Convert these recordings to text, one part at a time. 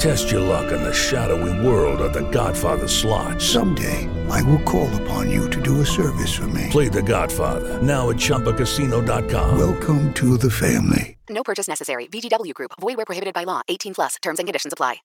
Test your luck in the shadowy world of The Godfather slot. Someday, I will call upon you to do a service for me. Play The Godfather now at ChumbaCasino.com. Welcome to the family. No purchase necessary. VGW Group. Void where prohibited by law. 18 plus. Terms and conditions apply.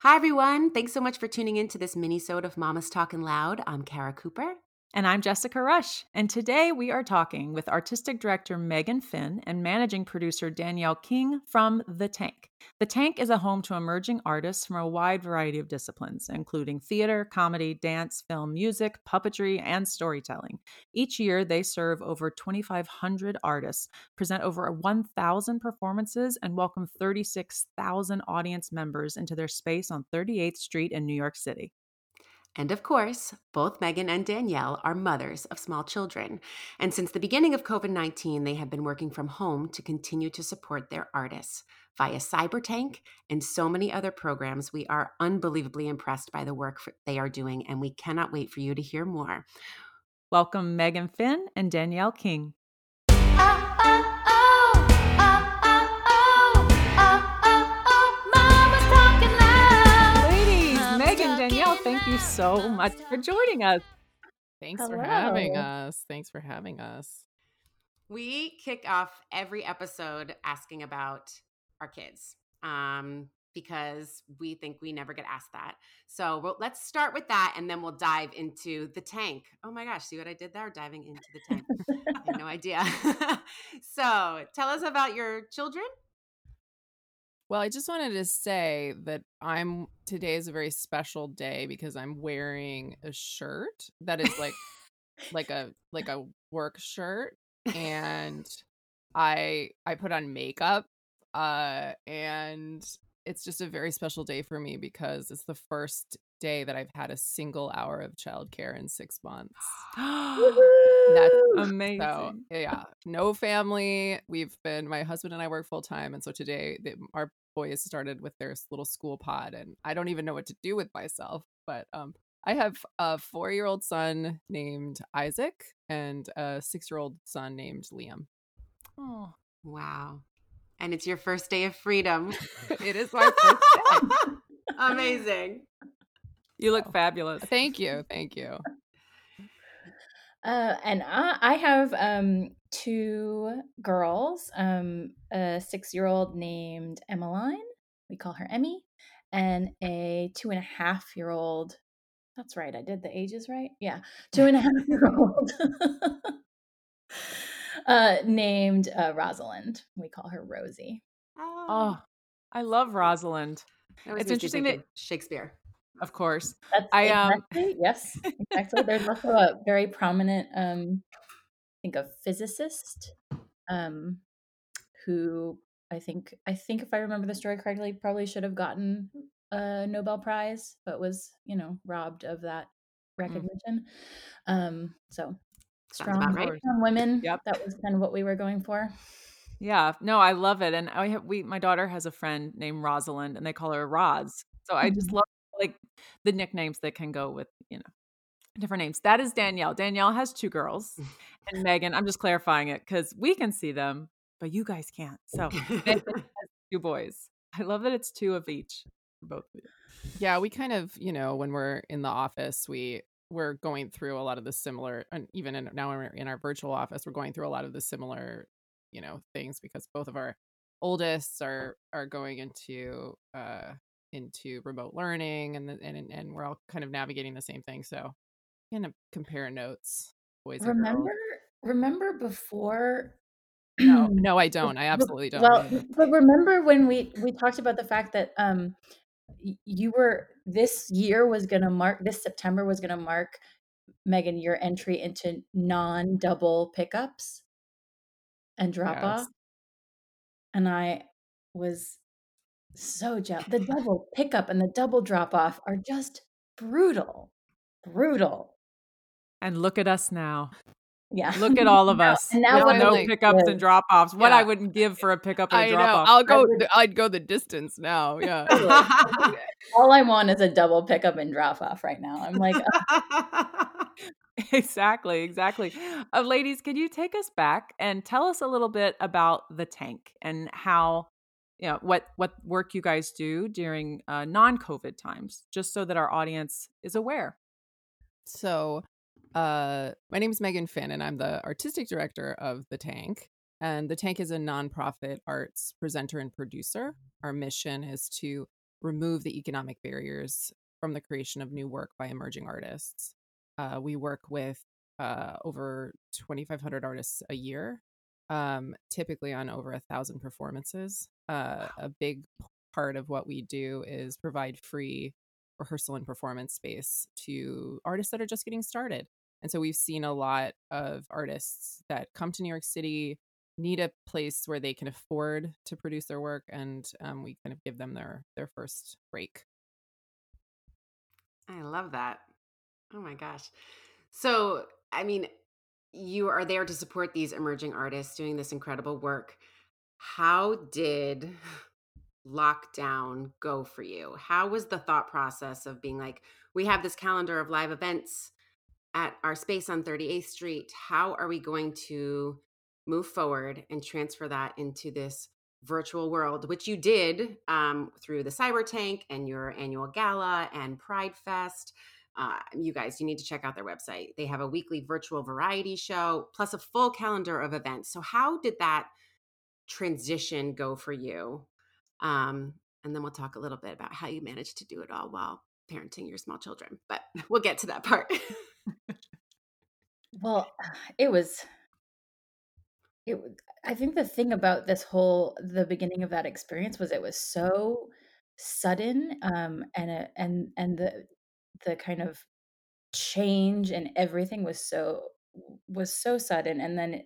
Hi, everyone. Thanks so much for tuning in to this mini-sode of Mama's Talking Loud. I'm Kara Cooper. And I'm Jessica Rush. And today we are talking with artistic director Megan Finn and managing producer Danielle King from The Tank. The Tank is a home to emerging artists from a wide variety of disciplines, including theater, comedy, dance, film, music, puppetry, and storytelling. Each year, they serve over 2,500 artists, present over 1,000 performances, and welcome 36,000 audience members into their space on 38th Street in New York City. And of course, both Megan and Danielle are mothers of small children. And since the beginning of COVID 19, they have been working from home to continue to support their artists via Cybertank and so many other programs. We are unbelievably impressed by the work they are doing, and we cannot wait for you to hear more. Welcome, Megan Finn and Danielle King. Thank you so much for joining us. Thanks Hello. for having us. Thanks for having us. We kick off every episode asking about our kids um, because we think we never get asked that. So we'll, let's start with that and then we'll dive into the tank. Oh my gosh, see what I did there? Diving into the tank. I had no idea. so tell us about your children well, I just wanted to say that I'm today is a very special day because I'm wearing a shirt that is like like a like a work shirt and I I put on makeup uh and it's just a very special day for me because it's the first day that I've had a single hour of childcare in six months. That's amazing. So, yeah, no family. We've been, my husband and I work full time. And so today, they, our boys started with their little school pod, and I don't even know what to do with myself. But um, I have a four year old son named Isaac and a six year old son named Liam. Oh, wow. And it's your first day of freedom. it is my first day. Amazing. You look fabulous. Thank you. Thank you. Uh, and I, I have um, two girls, um, a six year old named Emmeline, we call her Emmy, and a two and a half year old. That's right, I did the ages right. Yeah, two and a half year old uh, named uh, Rosalind. We call her Rosie. Oh, oh I love Rosalind. It's interesting that Shakespeare. Of course. That's I um yes, exactly. There's also a very prominent um I think a physicist um who I think I think if I remember the story correctly, probably should have gotten a Nobel Prize, but was, you know, robbed of that mm. recognition. Mm. Um so strong, right. strong women. Yep. That was kind of what we were going for. Yeah, no, I love it. And I have we my daughter has a friend named Rosalind and they call her Roz. So I just mm-hmm. love like the nicknames that can go with, you know, different names. That is Danielle. Danielle has two girls. And Megan, I'm just clarifying it because we can see them, but you guys can't. So two boys. I love that it's two of each both. Yeah, we kind of, you know, when we're in the office, we we're going through a lot of the similar and even in, now we're in our virtual office, we're going through a lot of the similar, you know, things because both of our oldest are are going into uh into remote learning and the, and and we're all kind of navigating the same thing so kind of compare notes boys remember remember before no no i don't i absolutely don't well but remember when we we talked about the fact that um you were this year was going to mark this september was going to mark megan your entry into non double pickups and drop yes. off and i was so jealous. The double pickup and the double drop off are just brutal. Brutal. And look at us now. Yeah. Look at all of Now- us. and now no like- pickups and drop offs. What I wouldn't give for a pickup and drop off. I'll go. I'd go the distance now. Yeah. All I want is a double pickup and drop off right now. I'm like, exactly, exactly. Uh, ladies, can you take us back and tell us a little bit about the tank and how, you know, what what work you guys do during uh, non-COVID times, just so that our audience is aware. So, uh, my name is Megan Finn, and I'm the artistic director of The Tank. And The Tank is a nonprofit arts presenter and producer. Our mission is to remove the economic barriers from the creation of new work by emerging artists. Uh, we work with uh, over 2,500 artists a year, um, typically on over a thousand performances. Uh, a big part of what we do is provide free rehearsal and performance space to artists that are just getting started. And so we've seen a lot of artists that come to New York City, need a place where they can afford to produce their work, and um, we kind of give them their their first break. I love that. Oh my gosh. So, I mean, you are there to support these emerging artists doing this incredible work. How did lockdown go for you? How was the thought process of being like, we have this calendar of live events at our space on 38th Street. How are we going to move forward and transfer that into this virtual world, which you did um, through the Cyber Tank and your annual gala and Pride Fest? Uh, you guys, you need to check out their website. They have a weekly virtual variety show plus a full calendar of events. So, how did that transition go for you? Um, and then we'll talk a little bit about how you managed to do it all while parenting your small children. But we'll get to that part. well, it was. It. I think the thing about this whole the beginning of that experience was it was so sudden, um, and a, and and the the kind of change and everything was so was so sudden, and then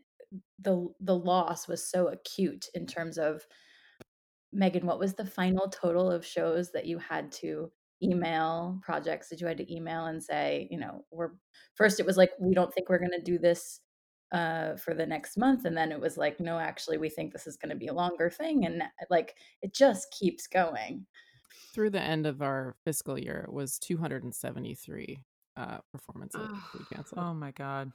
the the loss was so acute in terms of Megan, what was the final total of shows that you had to email projects that you had to email and say, you know, we're first it was like we don't think we're going to do this uh for the next month and then it was like no actually we think this is going to be a longer thing and like it just keeps going. Through the end of our fiscal year, it was 273 uh, performances Oh, we canceled. Oh my god.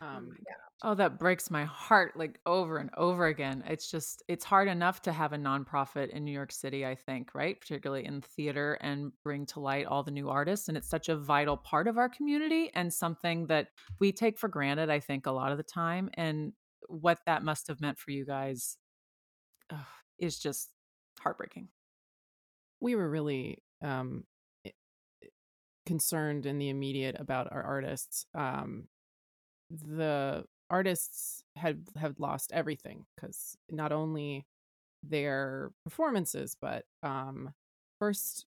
um, Oh, that breaks my heart like over and over again. It's just, it's hard enough to have a nonprofit in New York City, I think, right? Particularly in theater and bring to light all the new artists. And it's such a vital part of our community and something that we take for granted, I think, a lot of the time. And what that must have meant for you guys is just heartbreaking. We were really um, concerned in the immediate about our artists. Um, the artists had had lost everything because not only their performances, but um, first,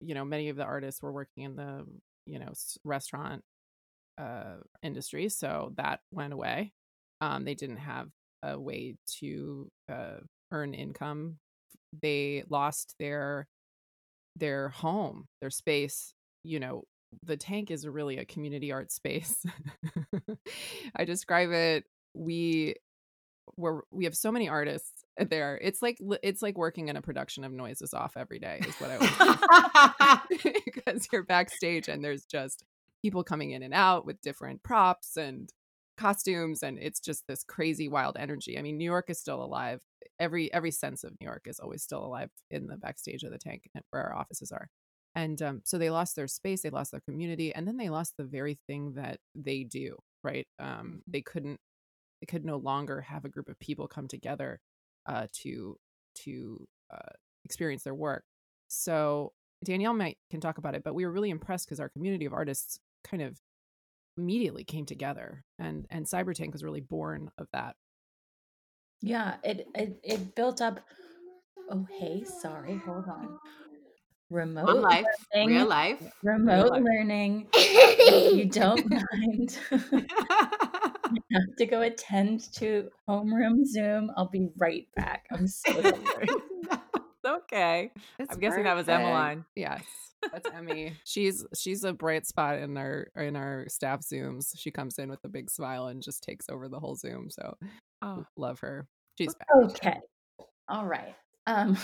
you know, many of the artists were working in the you know restaurant uh, industry, so that went away. Um, they didn't have a way to uh, earn income. They lost their their home, their space. You know, the tank is really a community art space. I describe it. We were we have so many artists there. It's like it's like working in a production of Noises Off every day. Is what I would because you're backstage and there's just people coming in and out with different props and costumes and it's just this crazy wild energy. I mean, New York is still alive. Every every sense of New York is always still alive in the backstage of the tank where our offices are. And um, so they lost their space, they lost their community, and then they lost the very thing that they do. Right? Um, they couldn't, they could no longer have a group of people come together uh, to to uh, experience their work. So Danielle might can talk about it, but we were really impressed because our community of artists kind of immediately came together, and and Cybertank was really born of that. Yeah, it it, it built up Oh, hey, sorry, hold on. Remote On life, learning, real life. remote life. learning. If you don't mind, you have to go attend to homeroom Zoom. I'll be right back. I'm so sorry. Okay. It's I'm guessing that was. Emmeline. Yes, that's Emmy. She's she's a bright spot in our in our staff zooms. She comes in with a big smile and just takes over the whole zoom. So Oh, love her. She's back. Okay. All right. Um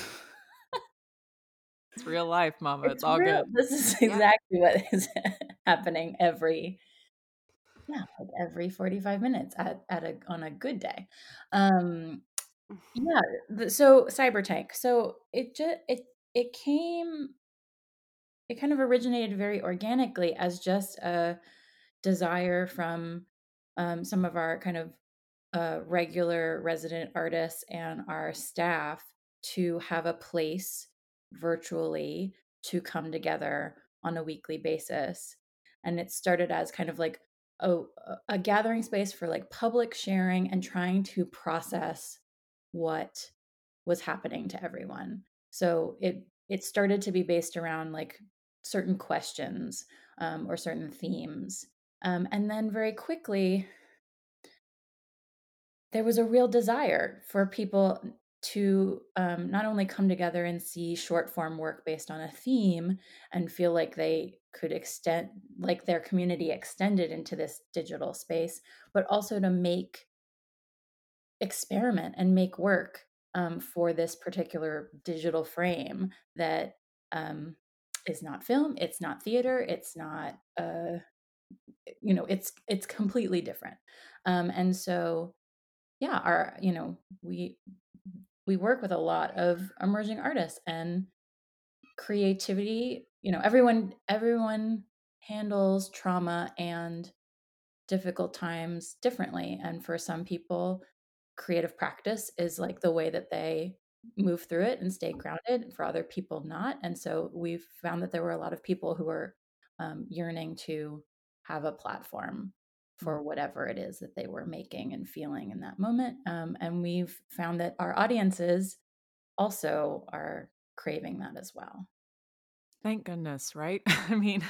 it's real life, Mama. It's, all real- good. This is exactly what is happening every yeah, like every 45 minutes at, at a on a good day. Um yeah, so Cybertank. So it just it it came it kind of originated very organically as just a desire from um, some of our kind of uh, regular resident artists and our staff to have a place virtually to come together on a weekly basis. And it started as kind of like a, a gathering space for like public sharing and trying to process what was happening to everyone. So it it started to be based around like certain questions um, or certain themes, um, and then very quickly there was a real desire for people to um, not only come together and see short form work based on a theme and feel like they could extend like their community extended into this digital space but also to make experiment and make work um, for this particular digital frame that um, is not film it's not theater it's not uh, you know it's it's completely different. Um, and so yeah our you know we we work with a lot of emerging artists and creativity you know everyone everyone handles trauma and difficult times differently and for some people creative practice is like the way that they move through it and stay grounded for other people not and so we've found that there were a lot of people who were um, yearning to have a platform for whatever it is that they were making and feeling in that moment um, and we've found that our audiences also are craving that as well. Thank goodness, right? I mean,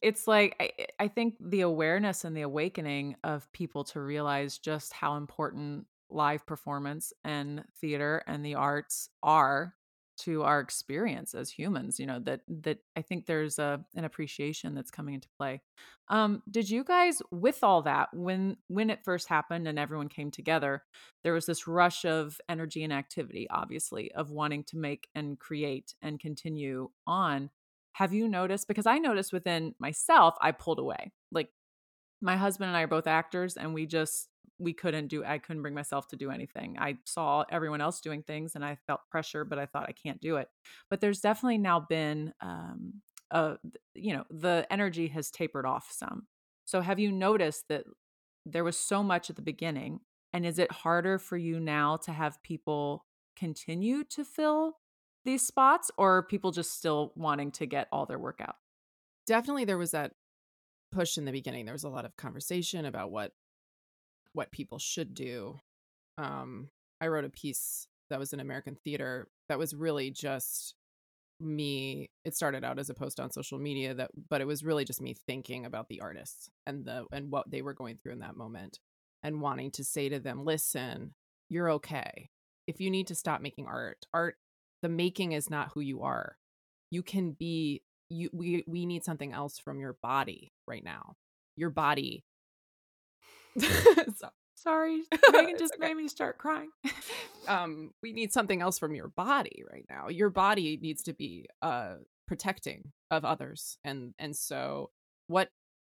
it's like I, I think the awareness and the awakening of people to realize just how important live performance and theater and the arts are to our experience as humans you know that that i think there's a an appreciation that's coming into play. Um did you guys with all that when when it first happened and everyone came together there was this rush of energy and activity obviously of wanting to make and create and continue on. Have you noticed because i noticed within myself i pulled away. Like my husband and i are both actors and we just we couldn't do i couldn't bring myself to do anything. I saw everyone else doing things and i felt pressure but i thought i can't do it. But there's definitely now been um you know the energy has tapered off some. So have you noticed that there was so much at the beginning and is it harder for you now to have people continue to fill these spots or people just still wanting to get all their work out? Definitely, there was that push in the beginning. There was a lot of conversation about what what people should do. Um, I wrote a piece that was in American theater that was really just me it started out as a post on social media that but it was really just me thinking about the artists and the and what they were going through in that moment and wanting to say to them listen you're okay if you need to stop making art art the making is not who you are you can be you we we need something else from your body right now your body so, sorry megan just made me start crying. Um we need something else from your body right now. Your body needs to be uh protecting of others and and so what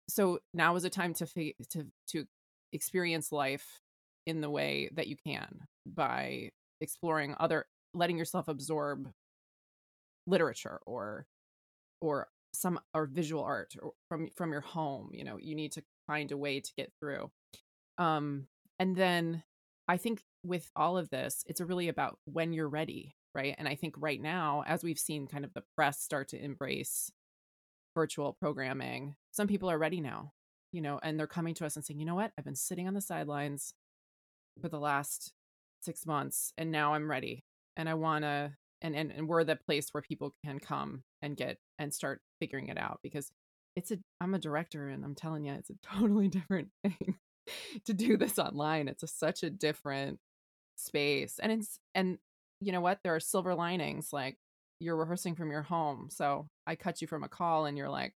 so now is a time to fi- to to experience life in the way that you can by exploring other letting yourself absorb literature or or some or visual art or from from your home you know you need to find a way to get through um and then i think with all of this it's really about when you're ready right? And i think right now as we've seen kind of the press start to embrace virtual programming some people are ready now you know and they're coming to us and saying you know what? I've been sitting on the sidelines for the last six months and now i'm ready and i want to and, and and we're the place where people can come and get and start figuring it out because it's a i'm a director and i'm telling you it's a totally different thing to do this online it's a, such a different space and it's and you know what? There are silver linings. Like you're rehearsing from your home. So I cut you from a call and you're like,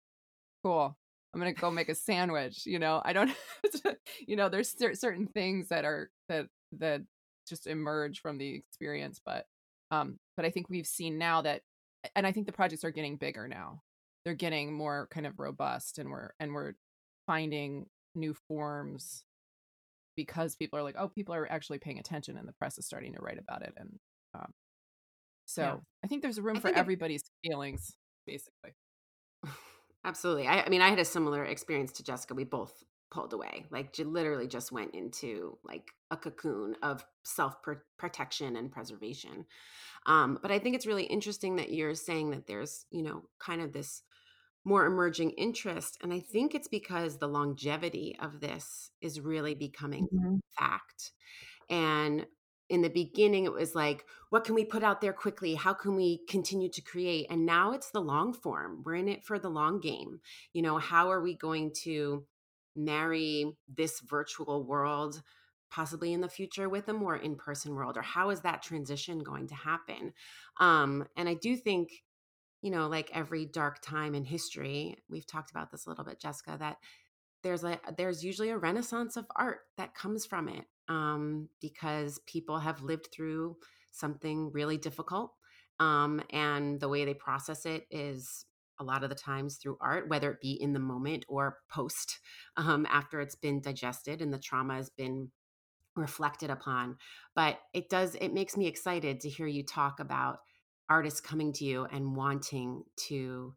cool. I'm going to go make a sandwich. You know, I don't, you know, there's cer- certain things that are, that, that just emerge from the experience. But, um, but I think we've seen now that, and I think the projects are getting bigger now. They're getting more kind of robust and we're, and we're finding new forms because people are like, oh, people are actually paying attention and the press is starting to write about it. And um, so Yeah. I think there's room I for think it- everybody's feelings, basically. Absolutely. I, I mean, I had a similar experience to Jessica. We both pulled away. Like, literally just went into like a cocoon of self protection and preservation. Um, but I think it's really interesting that you're saying that there's, you know, kind of this more emerging interest. And I think it's because the longevity of this is really becoming Mhm. fact. And in the beginning, it was like, what can we put out there quickly? How can we continue to create? And now it's the long form. We're in it for the long game. You know, how are we going to marry this virtual world possibly in the future with a more in-person world or how is that transition going to happen um and i do think you know like every dark time in history we've talked about this a little bit jessica that there's a there's usually a renaissance of art that comes from it um because people have lived through something really difficult um and the way they process it is a lot of the times through art whether it be in the moment or post um, after it's been digested and the trauma has been reflected upon. But it does it makes me excited to hear you talk about artists coming to you and wanting to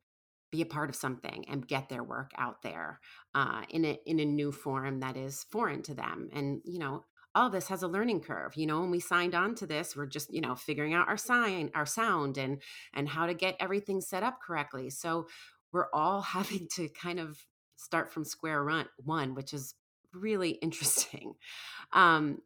be a part of something and get their work out there uh, in a in a new form that is foreign to them. And you know all this has a learning curve you know when we signed on to this we're just you know figuring out our sign our sound and and how to get everything set up correctly. So we're all having to kind of start from square run, one which is really interesting. Um,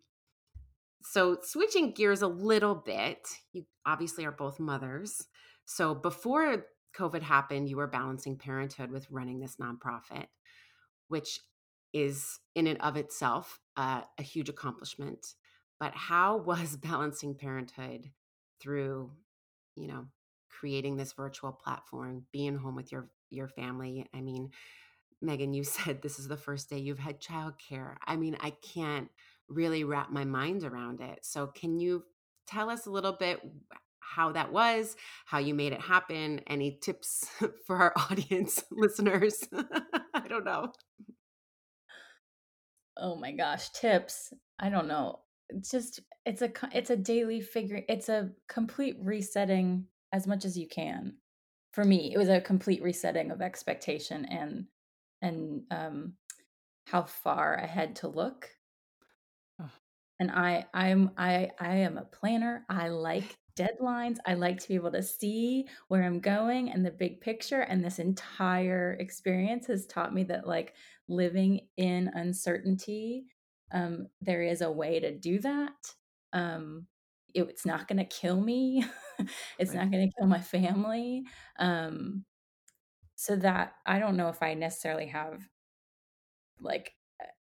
so switching gears a little bit, you obviously are both mothers. So before COVID happened, you were balancing parenthood with running this nonprofit, which is in and of itself uh, a huge accomplishment. But how was balancing parenthood through, you know, creating this virtual platform, being home with your your family? I mean, Megan, you said this is the first day you've had childcare. I mean, I can't really wrap my mind around it. So, can you tell us a little bit how that was, how you made it happen? Any tips for our audience listeners? I don't know. Oh my gosh, tips. I don't know. It's just it's a it's a daily figure. It's a complete resetting as much as you can. For me, it was a complete resetting of expectation and and um how far ahead to look. And I I'm I I am a planner. I like deadlines. I like to be able to see where I'm going and the big picture and this entire experience has taught me that like living in uncertainty um there is a way to do that. Um it- it's not going to kill me. it's Right. not going to kill my family. Um so that I don't know if I necessarily have like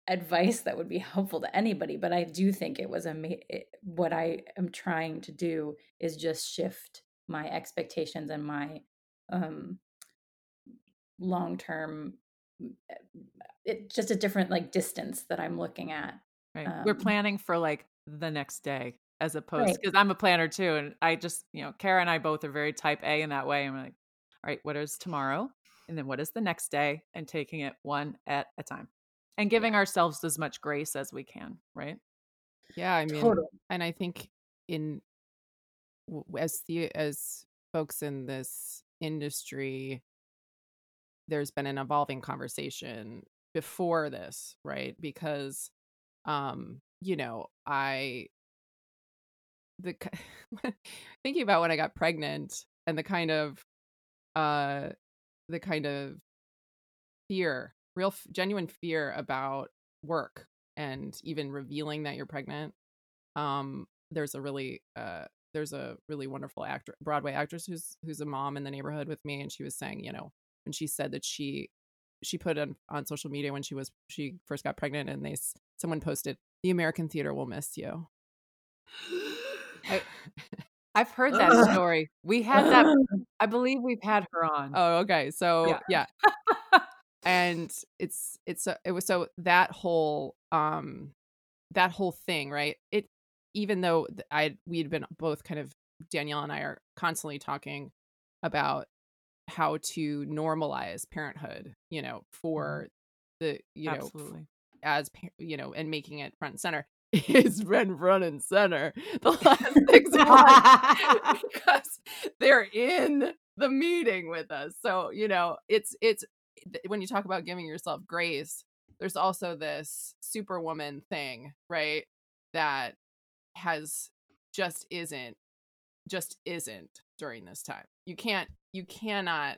advice that would be helpful to anybody but i do think it was a ma- it, what i am trying to do is just shift my expectations and my um long term it just a different like distance that i'm looking at Right. We're Um, planning for like the next day as opposed Right. because I'm a planner too. And I just, you know, Kara and I both are very type A in that way. I'm like, all right, what is tomorrow? And then what is the next day? And taking it one at a time and giving ourselves as much grace as we can. Right. Yeah, I mean, Totally. and I think in as the as folks in this industry, there's been an evolving conversation before this, right? Because, um, you know, I the thinking about when I got pregnant and the kind of uh the kind of fear, real f- genuine fear about work and even revealing that you're pregnant. Um there's a really uh there's a really wonderful actor Broadway actress who's who's a mom in the neighborhood with me and she was saying, you know, when she said that she she put on on social media when she was she first got pregnant and they someone posted the American theater will miss you. I, I've heard that story. We had that. I believe we've had her on. Oh, okay. So Yeah. yeah. and it's it's a, it was so that whole um that whole thing, right? It even though I we'd been both kind of Danielle and I are constantly talking about how to normalize parenthood, you know, for the you know Absolutely. as you know and making it front and center it's been front and center the last six months because they're in the meeting with us so you know it's it's when you talk about giving yourself grace there's also this superwoman thing right that has just isn't just isn't during this time. You can't you cannot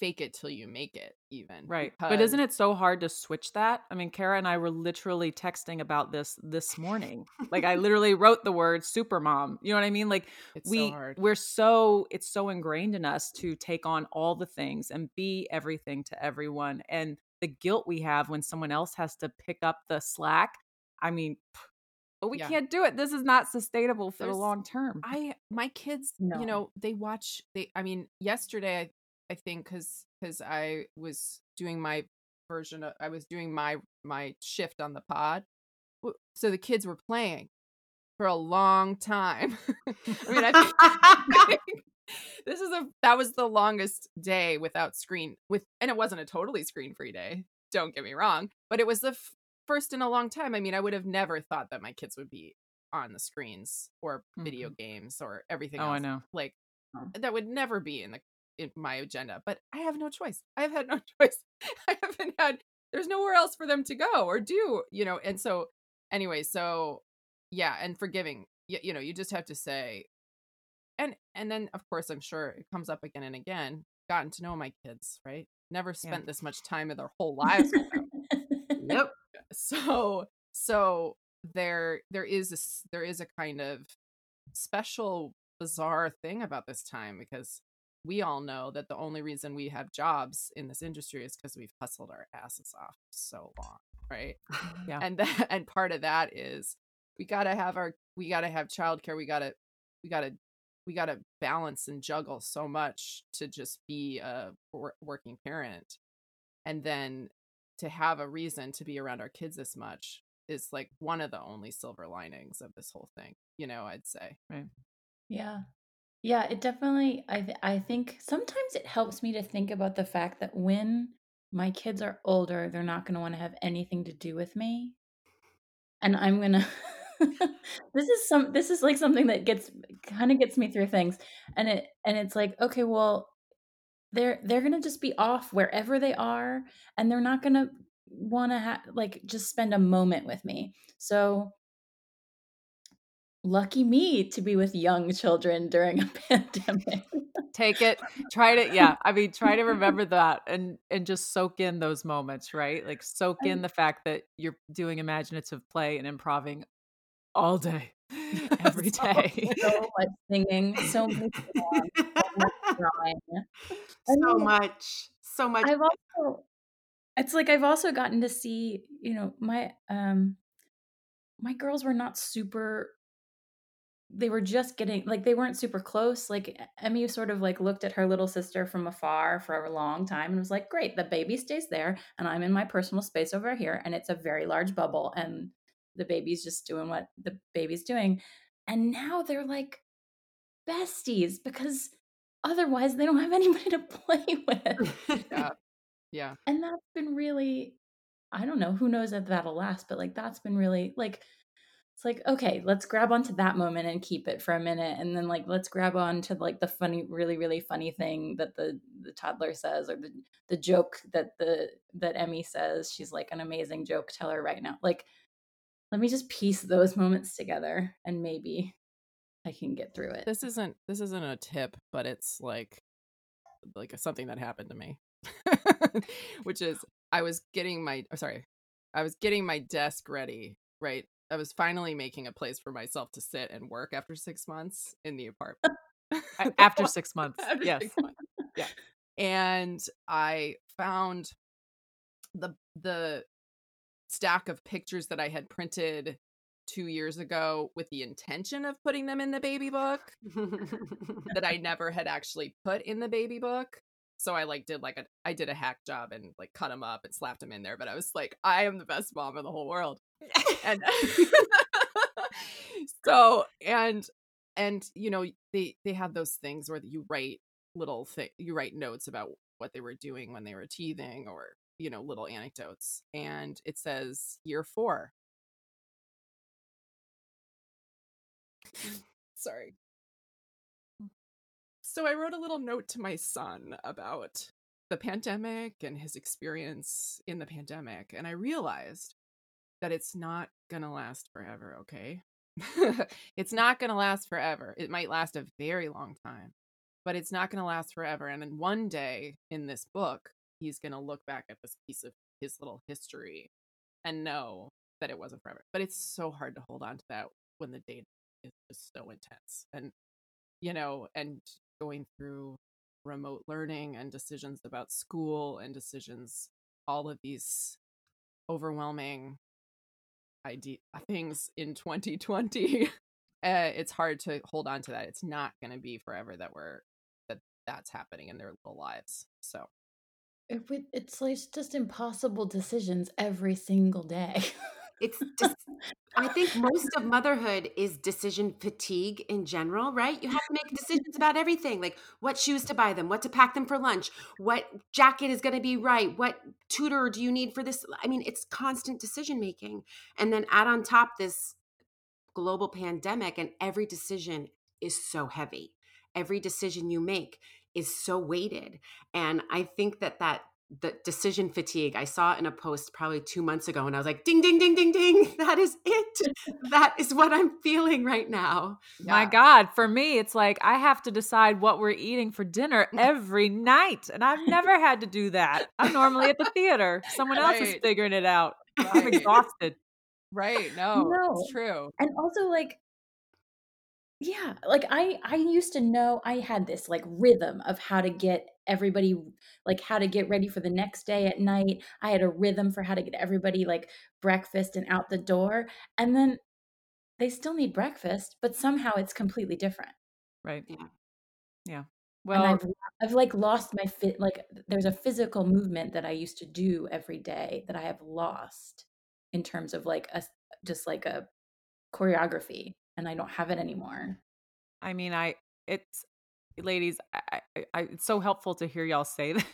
fake it till you make it even Right. But isn't it so hard to switch that? I mean, Kara and I were literally texting about this this morning. like I literally wrote the word super mom. You know what I mean? Like it's we so we're so it's so ingrained in us to take on all the things and be everything to everyone and the guilt we have when someone else has to pick up the slack. I mean, but we Yeah. can't do it. This is not sustainable for There's- the long term. I my kids, No. you know, they watch. They, I mean, yesterday I, think because because I was doing my version of, I was doing my my shift on the pod, so the kids were playing for a long time. I mean, I think this is a that was the longest day without screen with, and it wasn't a totally screen free day. Don't get me wrong, but it was the f- first in a long time. I mean, I would have never thought that my kids would be on the screens or video mm-hmm. games or everything oh, else. I know. Like Oh. that would never be in the in my agenda. But I have no choice. I have had no choice. I haven't had. There's nowhere else for them to go or do. You know. And so anyway, so yeah, and forgiving. You, you know, you just have to say. And and then of course I'm sure it comes up again and again. Gotten to know my kids, right? Never spent this much time in their whole lives with them Yep. so so there there is a there is a kind of special bizarre thing about this time because we all know that the only reason we have jobs in this industry is because we've hustled our asses off so long right Yeah. and that and part of that is we got to have our we got to have childcare we got to we got to we got to balance and juggle so much to just be a wor- working parent and then to have a reason to be around our kids this much is like one of the only silver linings of this whole thing you know i'd say Right. Yeah. Yeah, it definitely I th- I think sometimes it helps me to think about the fact that when my kids are older, they're not going to want to have anything to do with me. And I'm going to This is some this is like something that gets kind of gets me through things. And it and it's like, okay, well, they're they're going to just be off wherever they are and they're not going to want to ha- like just spend a moment with me. So lucky me to be with young children during a pandemic. Take it, try to, yeah. I mean, try to remember that and and just soak in those moments, right? Like soak in the fact that you're doing imaginative play and improving all day, every So- day. so much singing, so much so much drawing. So mean, much. So much. I've also it's like I've also gotten to see, you know, my um my girls were not super they were just getting like they weren't super close. Like Emmy sort of like looked at her little sister from afar for a long time and was like, "Great, the baby stays there and I'm in my personal space over here and it's a very large bubble and the baby's just doing what the baby's doing." And now they're like besties because otherwise they don't have anybody to play with. yeah yeah And that's been really, I don't know, who knows if that'll last, but like that's been really like, it's like, okay, let's grab onto that moment and keep it for a minute. And then like, let's grab on to like the funny, really, really funny thing that the, the toddler says or the, the joke that the, that Emmy says. She's like an amazing joke teller right now. Like, let me just piece those moments together and maybe I can get through it. this isn't this isn't a tip but it's like like something that happened to me which is i was getting my oh, sorry i was getting my desk ready right i was finally making a place for myself to sit and work after six months in the apartment After six months, After yes. six months. yeah and i found the the stack of pictures that i had printed two years ago with the intention of putting them in the baby book that I never had actually put in the baby book. So I like did like a I did a hack job and like cut them up and slapped them in there. But I was like, I am the best mom in the whole world. And so and and you know they they have those things where you write little thing you write notes about what they were doing when they were teething or you know little anecdotes and it says year four mm. sorry so i wrote a little note to my son about the pandemic and his experience in the pandemic and i realized that it's not gonna last forever okay it's not gonna last forever it might last a very long time but it's not gonna last forever and then one day in this book he's going to look back at this piece of his little history and know that it wasn't forever. But it's so hard to hold on to that when the date is just so intense. And, you know, and going through remote learning and decisions about school and decisions, all of these overwhelming idea things in 2020 uh, it's hard to hold on to that it's not going to be forever that we're that that's happening in their little lives so it's like just impossible decisions every single day. It's just, I think most of motherhood is decision fatigue in general, right? You have to make decisions about everything like what shoes to buy them, what to pack them for lunch, what jacket is going to be right, what tutor do you need for this? I mean, it's constant decision making. And then add on top this global pandemic, and every decision is so heavy. Every decision you make is so weighted. And I think that that the decision fatigue I saw in a post probably two months ago, and I was like, ding, ding, ding, ding, ding. That is it. that is what I'm feeling right now. My God, for me, it's like I have to decide what we're eating for dinner every night. And I've never had to do that. I'm normally at the theater. Someone else is figuring it out. I'm exhausted. Right. No, No. it's true. and also like yeah like i i used to know i had this like rhythm of how to get everybody like how to get ready for the next day at night i had a rhythm for how to get everybody like breakfast and out the door and then they still need breakfast but somehow it's completely different Right. Yeah. Yeah. and Well, I've I've like lost my fit like there's a physical movement that I used to do every day that I have lost in terms of like a just like a choreography and I don't have it anymore. I mean, I it's ladies, I, I, it's so helpful to hear y'all say that.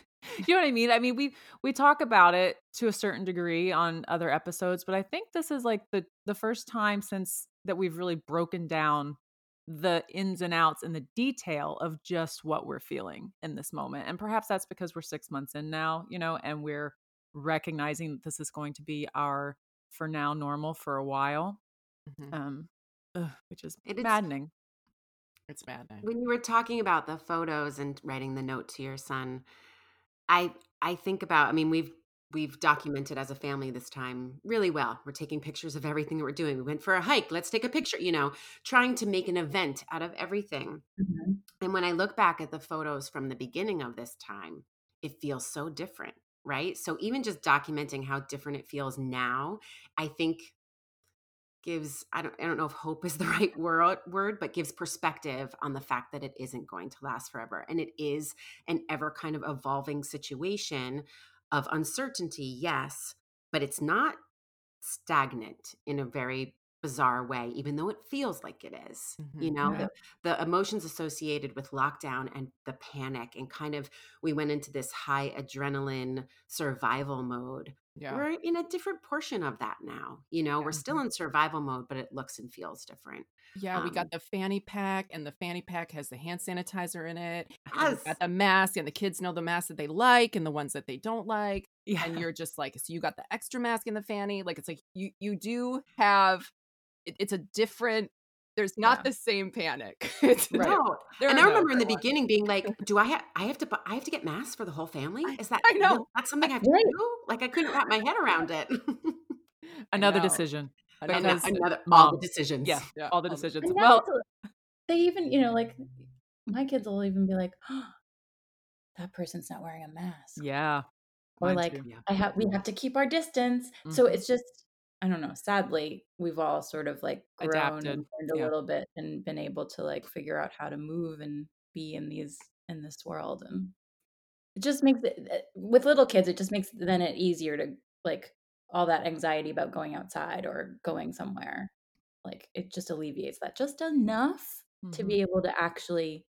you know what I mean? I mean, we we talk about it to a certain degree on other episodes, but I think this is like the the first time since that we've really broken down the ins and outs and the detail of just what we're feeling in this moment. And perhaps that's because we're 6 months in now, you know, and we're recognizing that this is going to be our for now normal for a while. Mhm. Um ugh, which is It is- It's maddening. When you were talking about the photos and writing the note to your son, I I think about I mean we've we've documented as a family this time really well. We're taking pictures of everything that we're doing. We went for a hike, let's take a picture, you know, trying to make an event out of everything. Mhm. And when I look back at the photos from the beginning of this time, it feels so different, right? So even just documenting how different it feels now, I think gives I don't I don't know if hope is the right word word, but gives perspective on the fact that it isn't going to last forever. And it is an ever kind of evolving situation of uncertainty, yes, but it's not stagnant in a very bizarre way, even though it feels like it is. You Mhm. know, Yeah. the, the emotions associated with lockdown and the panic, and kind of we went into this high adrenaline survival mode. Yeah. We're in a different portion of that now. You know, we're still in survival mode, but it looks and feels different. Yeah, we Um, got the fanny pack, and the fanny pack has the hand sanitizer in it. We Yes. got the mask, and the kids know the masks that they like and the ones that they don't like. Yeah. And you're just like, so you got the extra mask in the fanny. Like it's like you you do have. It, it's a different. There's not Yeah. the same panic. It's Right. No, and are I no remember in the beginning being like, "Do I have? I have to. I have to get masks for the whole family? Is that? I know. really- That's something I have to Right. do. Like I couldn't wrap my head around it. Another decision. I know. Ano- Because another all the decisions. Yeah, Yeah, all the decisions. And Well, a- they even, you know, like my kids will even be like, oh, that person's not wearing a mask. yeah. Or like too. Yeah. I have we have to keep our distance. So Mhm. it's just I don't know. Sadly, we've all sort of like grown Adapted, and learned a yeah. little bit and been able to like figure out how to move and be in these in this world, and it just makes it eh, with little kids. It just makes then it easier to like all that anxiety about going outside or going somewhere. Like it just alleviates that just enough to Mhm. be able to actually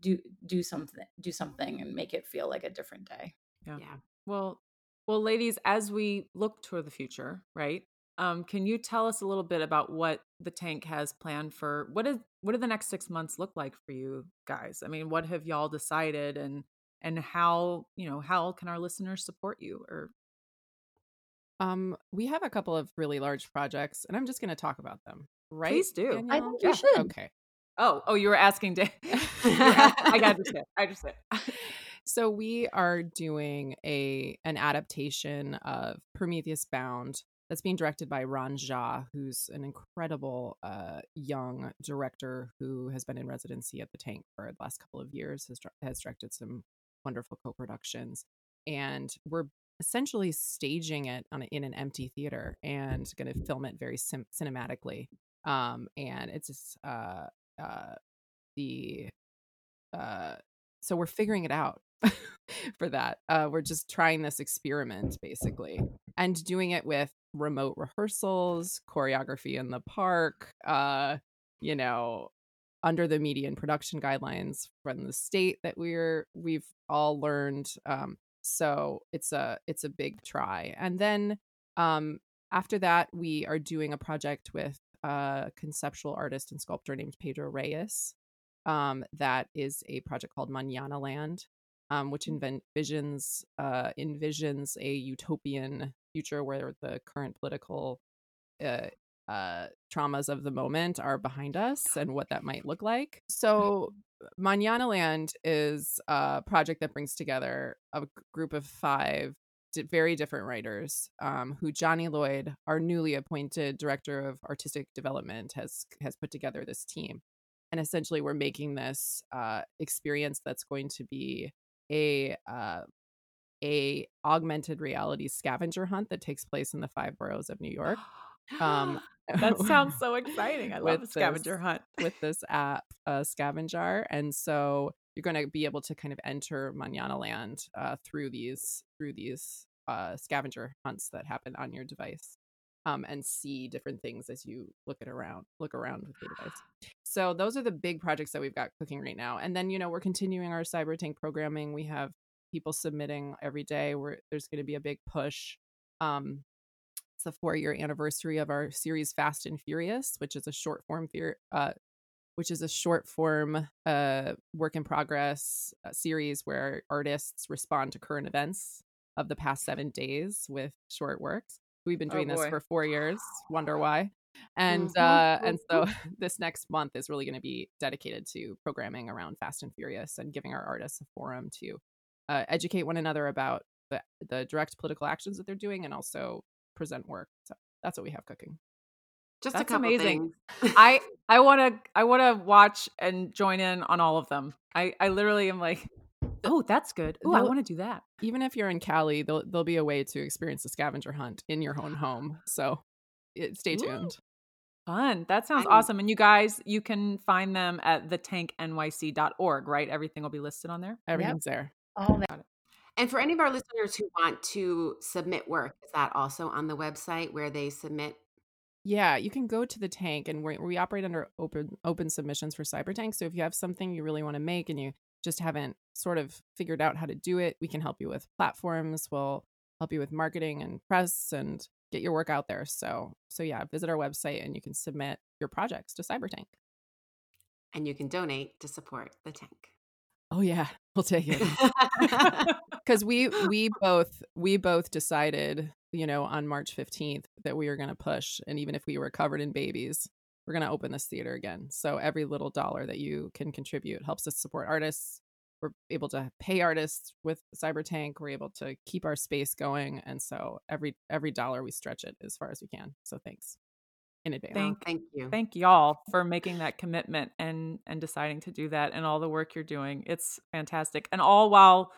do do something do something and make it feel like a different day. Yeah. Yeah. Well, well, ladies, as we look toward the future, right? Um, can you tell us a little bit about what the tank has planned for? What is what do the next six months look like for you guys? I mean, what have y'all decided, and and how you know how can our listeners support you? Or Um, we have a couple of really large projects, and I'm just going to talk about them. Right? Please do. I I Danielle? think you should. Okay. oh, oh, you were asking. Dan- I got understand. I understand. so we are doing a an adaptation of Prometheus Bound that's being directed by Ran Xia, who's an incredible uh, young director who has been in residency at the Tank for the last couple of years. has has directed some wonderful co-productions, and we're essentially staging it on a, in an empty theater and going to film it very sim- cinematically. Um, and it's just, uh, uh, the uh so we're figuring it out for that uh we're just trying this experiment basically and doing it with remote rehearsals choreography in the park uh you know under the median production guidelines from the state that we're we've all learned um so it's a it's a big try. And then um after that we are doing a project with a conceptual artist and sculptor named pedro reyes um, that is a project called Manana Land, um, which envisions uh, envisions a utopian future where the current political uh, uh, traumas of the moment are behind us and what that might look like. So, Manana Land is a project that brings together a group of five very different writers um, who Johnny Lloyd, our newly appointed director of artistic development, has has put together this team. And essentially we're making this uh, experience that's going to be a uh, a augmented reality scavenger hunt that takes place in the five boroughs of New York. Um, that sounds so exciting. I love a scavenger this- hunt. with this app, uh, Scavenger, and so you're going to be able to kind of enter Manana Land uh, through these through these uh, scavenger hunts that happen on your device, um, and see different things as you look it around look around with your device. So those are the big projects that we've got cooking right now, and then you know we're continuing our Cyber Tank programming. We have people submitting every day. We're, there's going to be a big push. Um, it's the four year anniversary of our series Fast and Furious, which is a short form fear, uh, which is a short form uh, work in progress uh, series where artists respond to current events of the past seven days with short works. We've been Oh, doing this for four years. Wonder why? And Mhm, uh, and so this next month is really going to be dedicated to programming around Fast and Furious and giving our artists a forum to uh, educate one another about the the direct political actions that they're doing and also present work. So that's what we have cooking. Just a That's couple amazing. things. I I want to I want to watch and join in on all of them. I I literally am like, oh, that's good. Oh, I want to do that. Even if you're in Cali, there'll there'll be a way to experience the scavenger hunt in your own home. So it, stay Ooh. tuned. Fun. That sounds I'm- awesome. And you guys, you can find them at thetanknyc.org, right? Everything will be listed on there. Everything's there. All that. And for any of our listeners who want to submit work, is that also on the website where they submit? Yeah, you can go to the tank, and we we operate under open open submissions for CyberTank. So if you have something you really want to make and you just haven't sort of figured out how to do it, we can help you with platforms. We'll help you with marketing and press and get your work out there. So so yeah, visit our website and you can submit your projects to CyberTank. And you can donate to support the tank. Oh yeah, we'll take it. because we we both we both decided you know on march 15th that we were going to push and even if we were covered in babies we're going to open this theater again so every little dollar that you can contribute helps us support artists we're able to pay artists with cyber tank we're able to keep our space going and so every every dollar we stretch it as far as we can so thanks in advance Thank Thank you. thank y'all for making that commitment and and deciding to do that and all the work you're doing. It's fantastic. And all while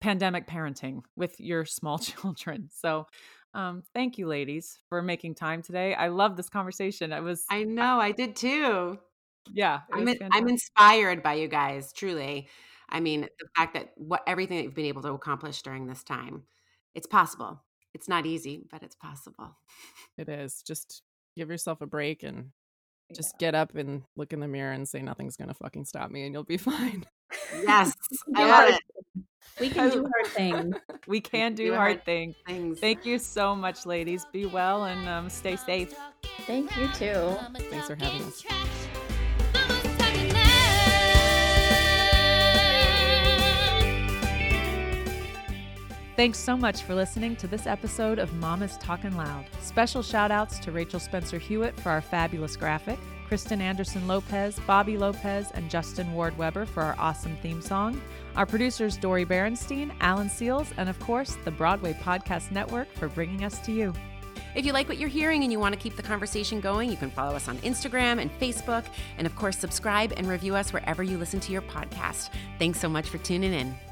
pandemic parenting with your small children. So Um, thank you, ladies, for making time today. I love this conversation. I was, I know, I did too. yeah, I'm in, I'm inspired by you guys, truly. I mean, the fact that what everything that you've been able to accomplish during this time, it's possible. It's not easy, but it's possible. It is. Just give yourself a break and just get up and look in the mirror and say nothing's gonna fucking stop me and you'll be fine. Yes, I Yeah. love it. We can do hard things. we can do do hard hard things. Things. Thank you so much, ladies. Be well and um, stay safe. Thank you too. Thanks for having us. Thanks so much for listening to this episode of Mama's Talkin' Loud. Special shout outs to Rachel Spencer Hewitt for our fabulous graphic, Kristen Anderson Lopez, Bobby Lopez, and Justin Ward Weber for our awesome theme song, our producers Dori Berinstein, Alan Seales, and of course, the Broadway Podcast Network for bringing us to you. If you like what you're hearing and you want to keep the conversation going, you can follow us on Instagram and Facebook. And of course, subscribe and review us wherever you listen to your podcast. Thanks so much for tuning in.